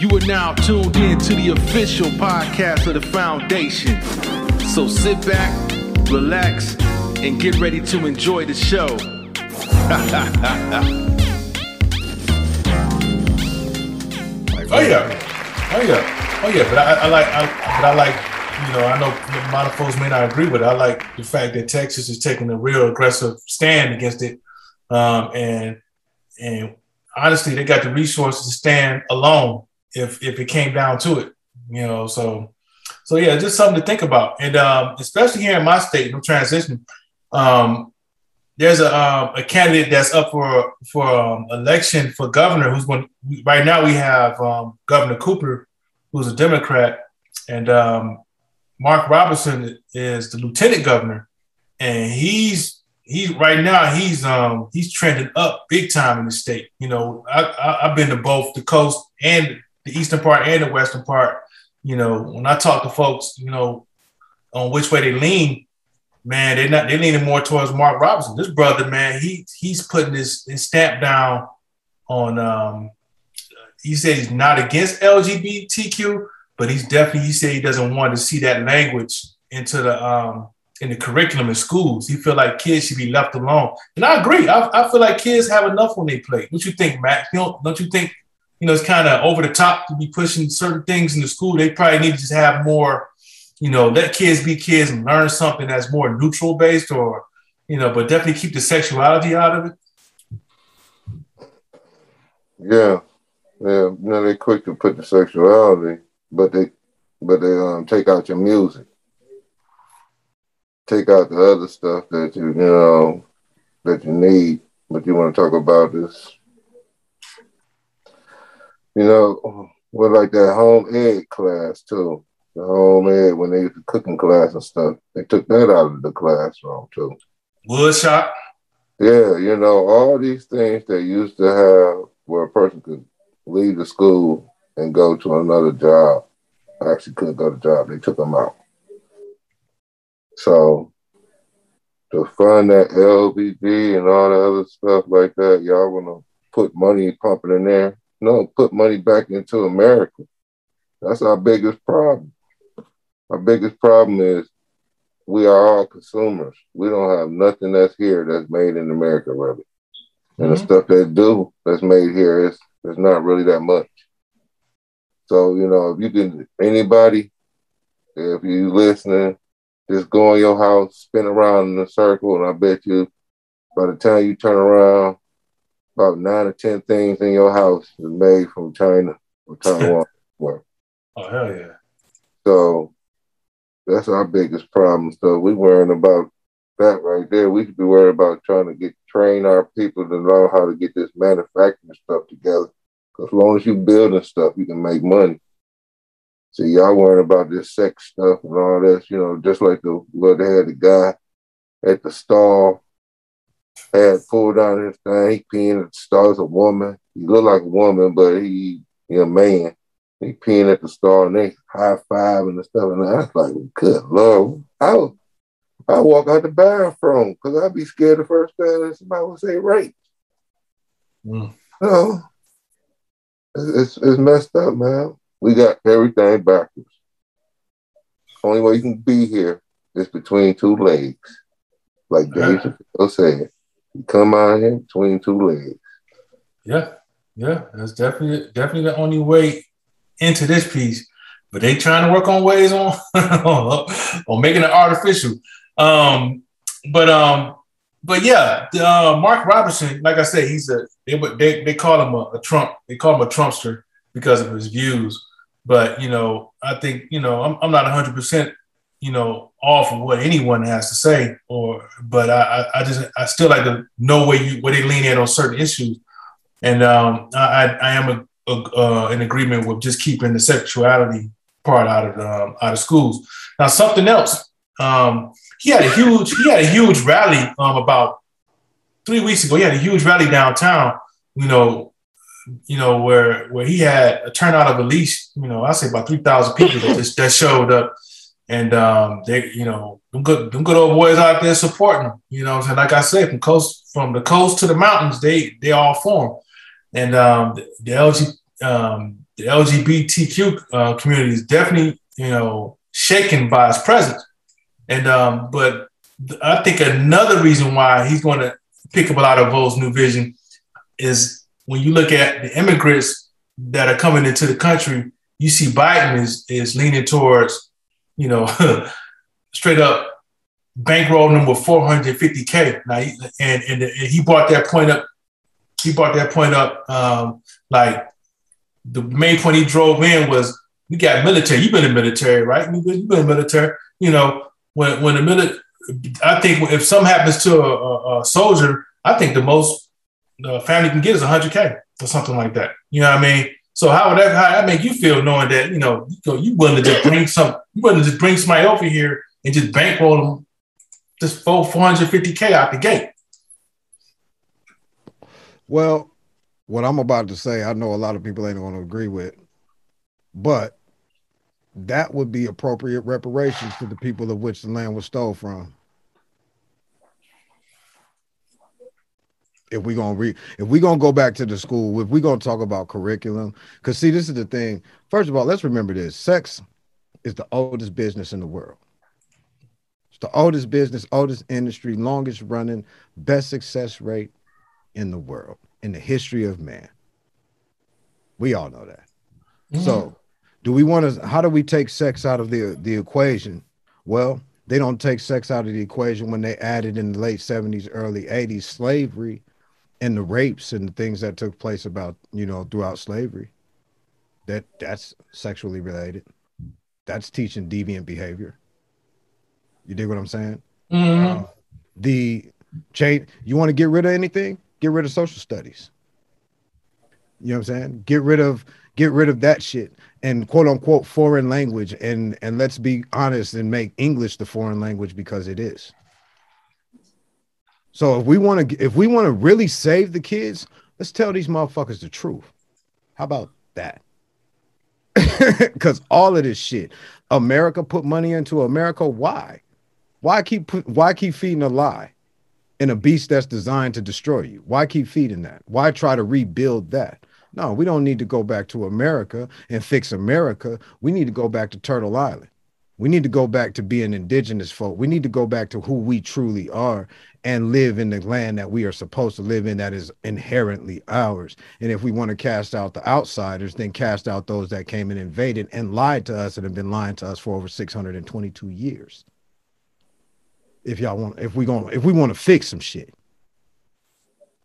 You are now tuned in to the official podcast of the foundation. So sit back, relax, and get ready to enjoy the show. Oh yeah, oh yeah, oh yeah. But I, I like, I, but I like, you know, I know a lot of folks may not agree with it. I like the fact that Texas is taking a real aggressive stand against it, um, and and honestly, they got the resources to stand alone if if it came down to it. You know, so so yeah, just something to think about, and um, especially here in my state, I'm transitioning. Um, there's a um, a candidate that's up for for um, election for governor who's going right now we have um, Governor Cooper who's a Democrat and um, Mark Robinson is the lieutenant governor and he's he's right now he's um he's trending up big time in the state you know I, I I've been to both the coast and the eastern part and the western part you know when I talk to folks you know on which way they lean man, they're not they're leaning more towards Mark Robinson. This brother, man, he he's putting his, his stamp down on um he said he's not against LGBTQ, but he's definitely he said he doesn't want to see that language into the um in the curriculum in schools. He feel like kids should be left alone. And I agree. I, I feel like kids have enough on they plate. What you think, Matt? You don't, don't you think, you know, it's kind of over the top to be pushing certain things in the school? They probably need to just have more you know, let kids be kids and learn something that's more neutral based or, you know, but definitely keep the sexuality out of it. Yeah. Yeah. You know, they quick to put the sexuality, but they but they um take out your music. Take out the other stuff that you, you know, that you need, but you want to talk about this. You know, with like that home ed class too the home ed when they used the cooking class and stuff. They took that out of the classroom too. Woodshop. Yeah, you know, all these things they used to have where a person could leave the school and go to another job. Actually couldn't go to job. They took them out. So to fund that LBG and all the other stuff like that, y'all wanna put money pumping in there. No, put money back into America. That's our biggest problem. Our biggest problem is we are all consumers. We don't have nothing that's here that's made in America, really. And mm-hmm. the stuff that do that's made here is it's not really that much. So, you know, if you can anybody, if you listening, just go in your house, spin around in a circle, and I bet you by the time you turn around, about nine or ten things in your house is made from China or Taiwan. oh hell yeah. So that's our biggest problem. So we worrying about that right there. We should be worried about trying to get train our people to know how to get this manufacturing stuff together. Because as long as you building stuff, you can make money. See, y'all worrying about this sex stuff and all this, you know, just like the well, they had the guy at the stall had pulled down his thing, he peeing at the stall as a woman. He looked like a woman, but he, he a man. He peeing at the star and they high five and stuff. And I was like, good Lord. I I walk out the bathroom because I'd be scared the first time that somebody would say rape. Mm. No. It's, it's messed up, man. We got everything backwards. Only way you can be here is between two legs. Like Dave Chappelle said. Come out here between two legs. Yeah, yeah. That's definitely definitely the only way into this piece, but they trying to work on ways on on making it artificial. Um, but um, but yeah, the, uh, Mark Robinson, like I said, he's a they they, they call him a, a, Trump. They call him a Trumpster because of his views. But you know, I think you know I'm, I'm not 100 percent you know off of what anyone has to say, or but I I just I still like to know where you where they lean in on certain issues. And um, I, I am a uh, in agreement with just keeping the sexuality part out of um, out of schools. Now, something else. Um, he had a huge he had a huge rally um, about three weeks ago. He had a huge rally downtown. You know, you know where where he had a turnout of at least you know I say about three thousand people that just, that showed up, and um, they you know them good them good old boys out there supporting them. You know, and like I said, from coast from the coast to the mountains, they they all form. And um, the, the LG, um, the LGBTQ uh, community is definitely, you know, shaken by his presence. And um, but I think another reason why he's going to pick up a lot of votes, New Vision, is when you look at the immigrants that are coming into the country, you see Biden is is leaning towards, you know, straight up bankroll number 450k. Now, and, and and he brought that point up. He brought that point up. Um, like the main point he drove in was we got military. You've been in military, right? You've been, in military. You know, when when the military, I think if something happens to a, a, a soldier, I think the most the family can get is 100k or something like that. You know what I mean? So how would that how that make you feel knowing that you know you willing to just bring some you willing to just bring somebody over here and just bankroll them just four 450k out the gate? Well, what I'm about to say, I know a lot of people ain't going to agree with, but that would be appropriate reparations to the people of which the land was stole from. If we're gonna re if we're gonna go back to the school, if we're gonna talk about curriculum, because see, this is the thing. First of all, let's remember this: sex is the oldest business in the world. It's the oldest business, oldest industry, longest running, best success rate in the world in the history of man. We all know that. Mm-hmm. So, do we want to? How do we take sex out of the the equation? Well, they don't take sex out of the equation when they added in the late 70s, early 80s slavery and the rapes and the things that took place about, you know, throughout slavery. That that's sexually related. That's teaching deviant behavior. You dig what I'm saying? Mm-hmm. Uh, the change. You want to get rid of anything? Get rid of social studies. You know what I'm saying? Get rid of get rid of that shit and quote unquote foreign language and and let's be honest and make English the foreign language because it is. So if we want to if we want to really save the kids, let's tell these motherfuckers the truth. How about that? Cuz all of this shit America put money into America why? Why keep put, why keep feeding a lie in a beast that's designed to destroy you? Why keep feeding that? Why try to rebuild that? No, we don't need to go back to America and fix America. We need to go back to Turtle Island. We need to go back to being indigenous folk. We need to go back to who we truly are and live in the land that we are supposed to live in that is inherently ours. And if we want to cast out the outsiders, then cast out those that came and invaded and lied to us and have been lying to us for over 622 years if y'all want if we going if we want to fix some shit.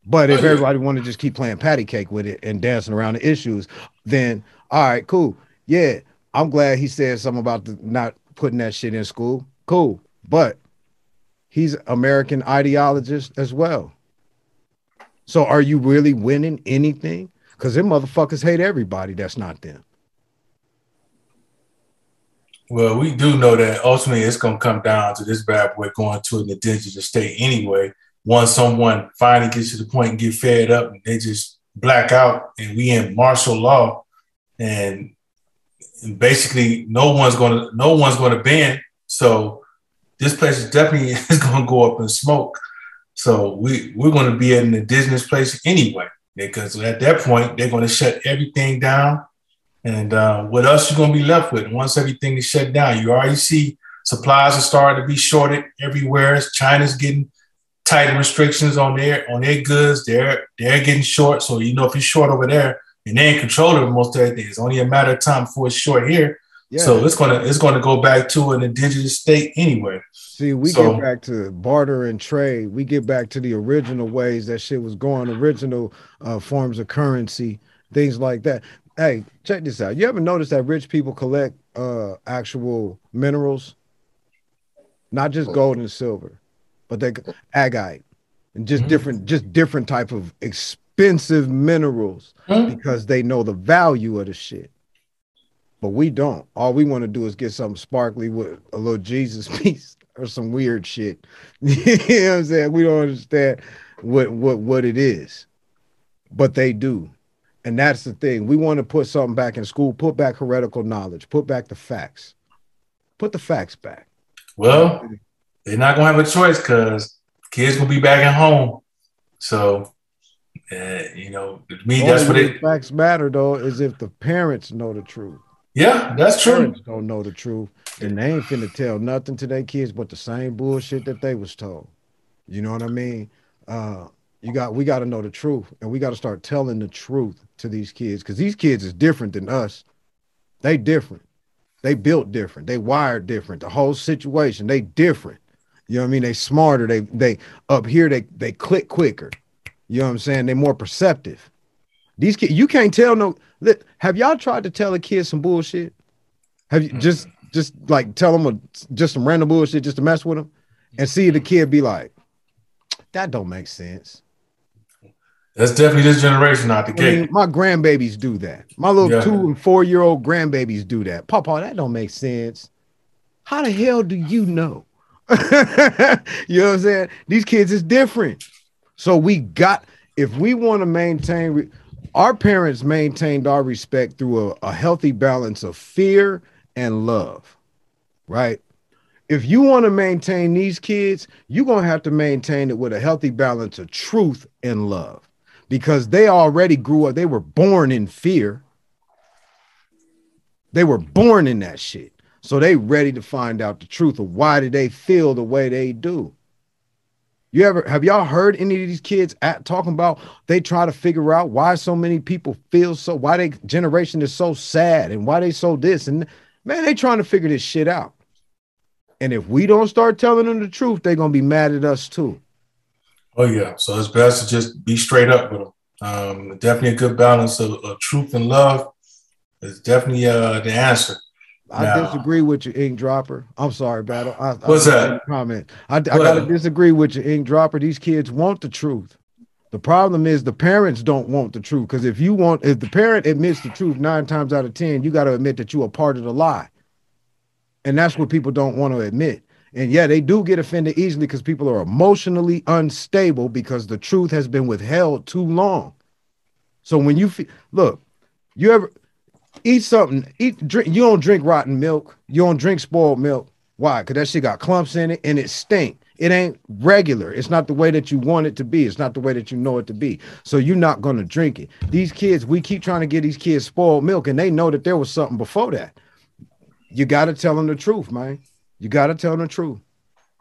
But if everybody want to just keep playing patty cake with it and dancing around the issues, then all right, cool. Yeah, I'm glad he said something about the, not putting that shit in school. Cool. But he's American ideologist as well. So are you really winning anything? Because them motherfuckers hate everybody that's not them. Well, we do know that ultimately it's going to come down to this bad boy going to an indigenous state anyway. Once someone finally gets to the point and get fed up and they just black out and we in martial law and, and basically no one's to no one's to bend. So this place is definitely is to go up in smoke. So we we're to be at an indigenous place anyway because at that point they're to shut everything down and uh, what else you're to be left with once everything is shut down? You already see supplies are starting to be shorted everywhere. China's getting tighter restrictions on their on their goods. They're they're getting short. So you know if you're short over there and they ain't controlling most everything, it's only a matter of time before it's short here. Yeah. So it's gonna it's gonna go back to an indigenous state anyway. See, we so, get back to barter and trade. We get back to the original ways that shit was going, original uh, forms of currency, things like that hey, check this out. You ever notice that rich people collect uh actual minerals? Not just gold and silver, but they agate and just mm-hmm. different, just different type of expensive minerals mm-hmm. because they know the value of the shit. But we don't. All we want to do is get something sparkly with a little Jesus piece or some weird shit. you know what I'm saying? We don't understand what what what it is. But they do. And that's the thing. We want to put something back in school, put back heretical knowledge, put back the facts. Put the facts back. Well, they're not gonna have a choice because kids will be back at home. So Uh, you know, to me, Only that's what it. Facts matter though, is if the parents know the truth. Yeah, that's true. Parents don't know the truth, and they ain't finna tell nothing to their kids but the same bullshit that they was told. You know what I mean? Uh, you got we got to know the truth, and we got to start telling the truth to these kids because these kids is different than us. They different. They built different. They wired different. The whole situation, they different. You know what I mean? They smarter. They they up here. They they click quicker. You know what I'm saying? They're more perceptive. These kids, you can't tell no. Have y'all tried to tell a kid some bullshit? Have you just just like tell them a, just some random bullshit just to mess with them, and see the kid be like, that don't make sense. That's definitely this generation out the I gate. Mean, my grandbabies do that. My little yeah. two and four year old grandbabies do that. Papa, that don't make sense. How the hell do you know? you know what I'm saying? These kids is different. So we got if we want to maintain our parents maintained our respect through a, a healthy balance of fear and love, right? If you want to maintain these kids, you're to have to maintain it with a healthy balance of truth and love because they already grew up, they were born in fear. They were born in that shit. So they ready to find out the truth of why did they feel the way they do. You ever have y'all heard any of these kids at talking about they try to figure out why so many people feel so why they generation is so sad and why they so this and man they trying to figure this shit out. And if we don't start telling them the truth, they're gonna be mad at us too. Oh yeah, so it's best to just be straight up with them. Um, definitely a good balance of, of truth and love is definitely uh, the answer. I disagree with you, ink dropper. I'm sorry, battle. I, what's I, that? Comment. I, I gotta disagree with you, ink dropper. These kids want the truth. The problem is the parents don't want the truth because if you want, if the parent admits the truth nine times out of ten, you got to admit that you are part of the lie, and that's what people don't want to admit. And yeah, they do get offended easily because people are emotionally unstable because the truth has been withheld too long. So when you feel, look, you ever eat something, eat drink. You don't drink rotten milk. You don't drink spoiled milk. Why? Because that shit got clumps in it and it stink. It ain't regular. It's not the way that you want it to be. It's not the way that you know it to be. So you're not gonna drink it. These kids, we keep trying to get these kids spoiled milk, and they know that there was something before that. You got to tell them the truth, man. You got to tell them the truth.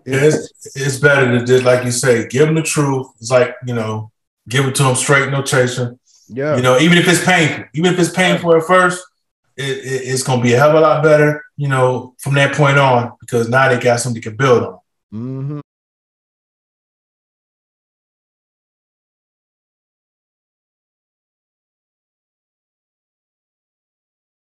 It's, it's better to just like you say, give them the truth. It's like you know, give it to them straight, no chasing. Yeah. You know, even if it's painful, even if it's painful at first, it, it, it's going to be a hell of a lot better, you know, from that point on, because now they got something to build on. Mm-hmm.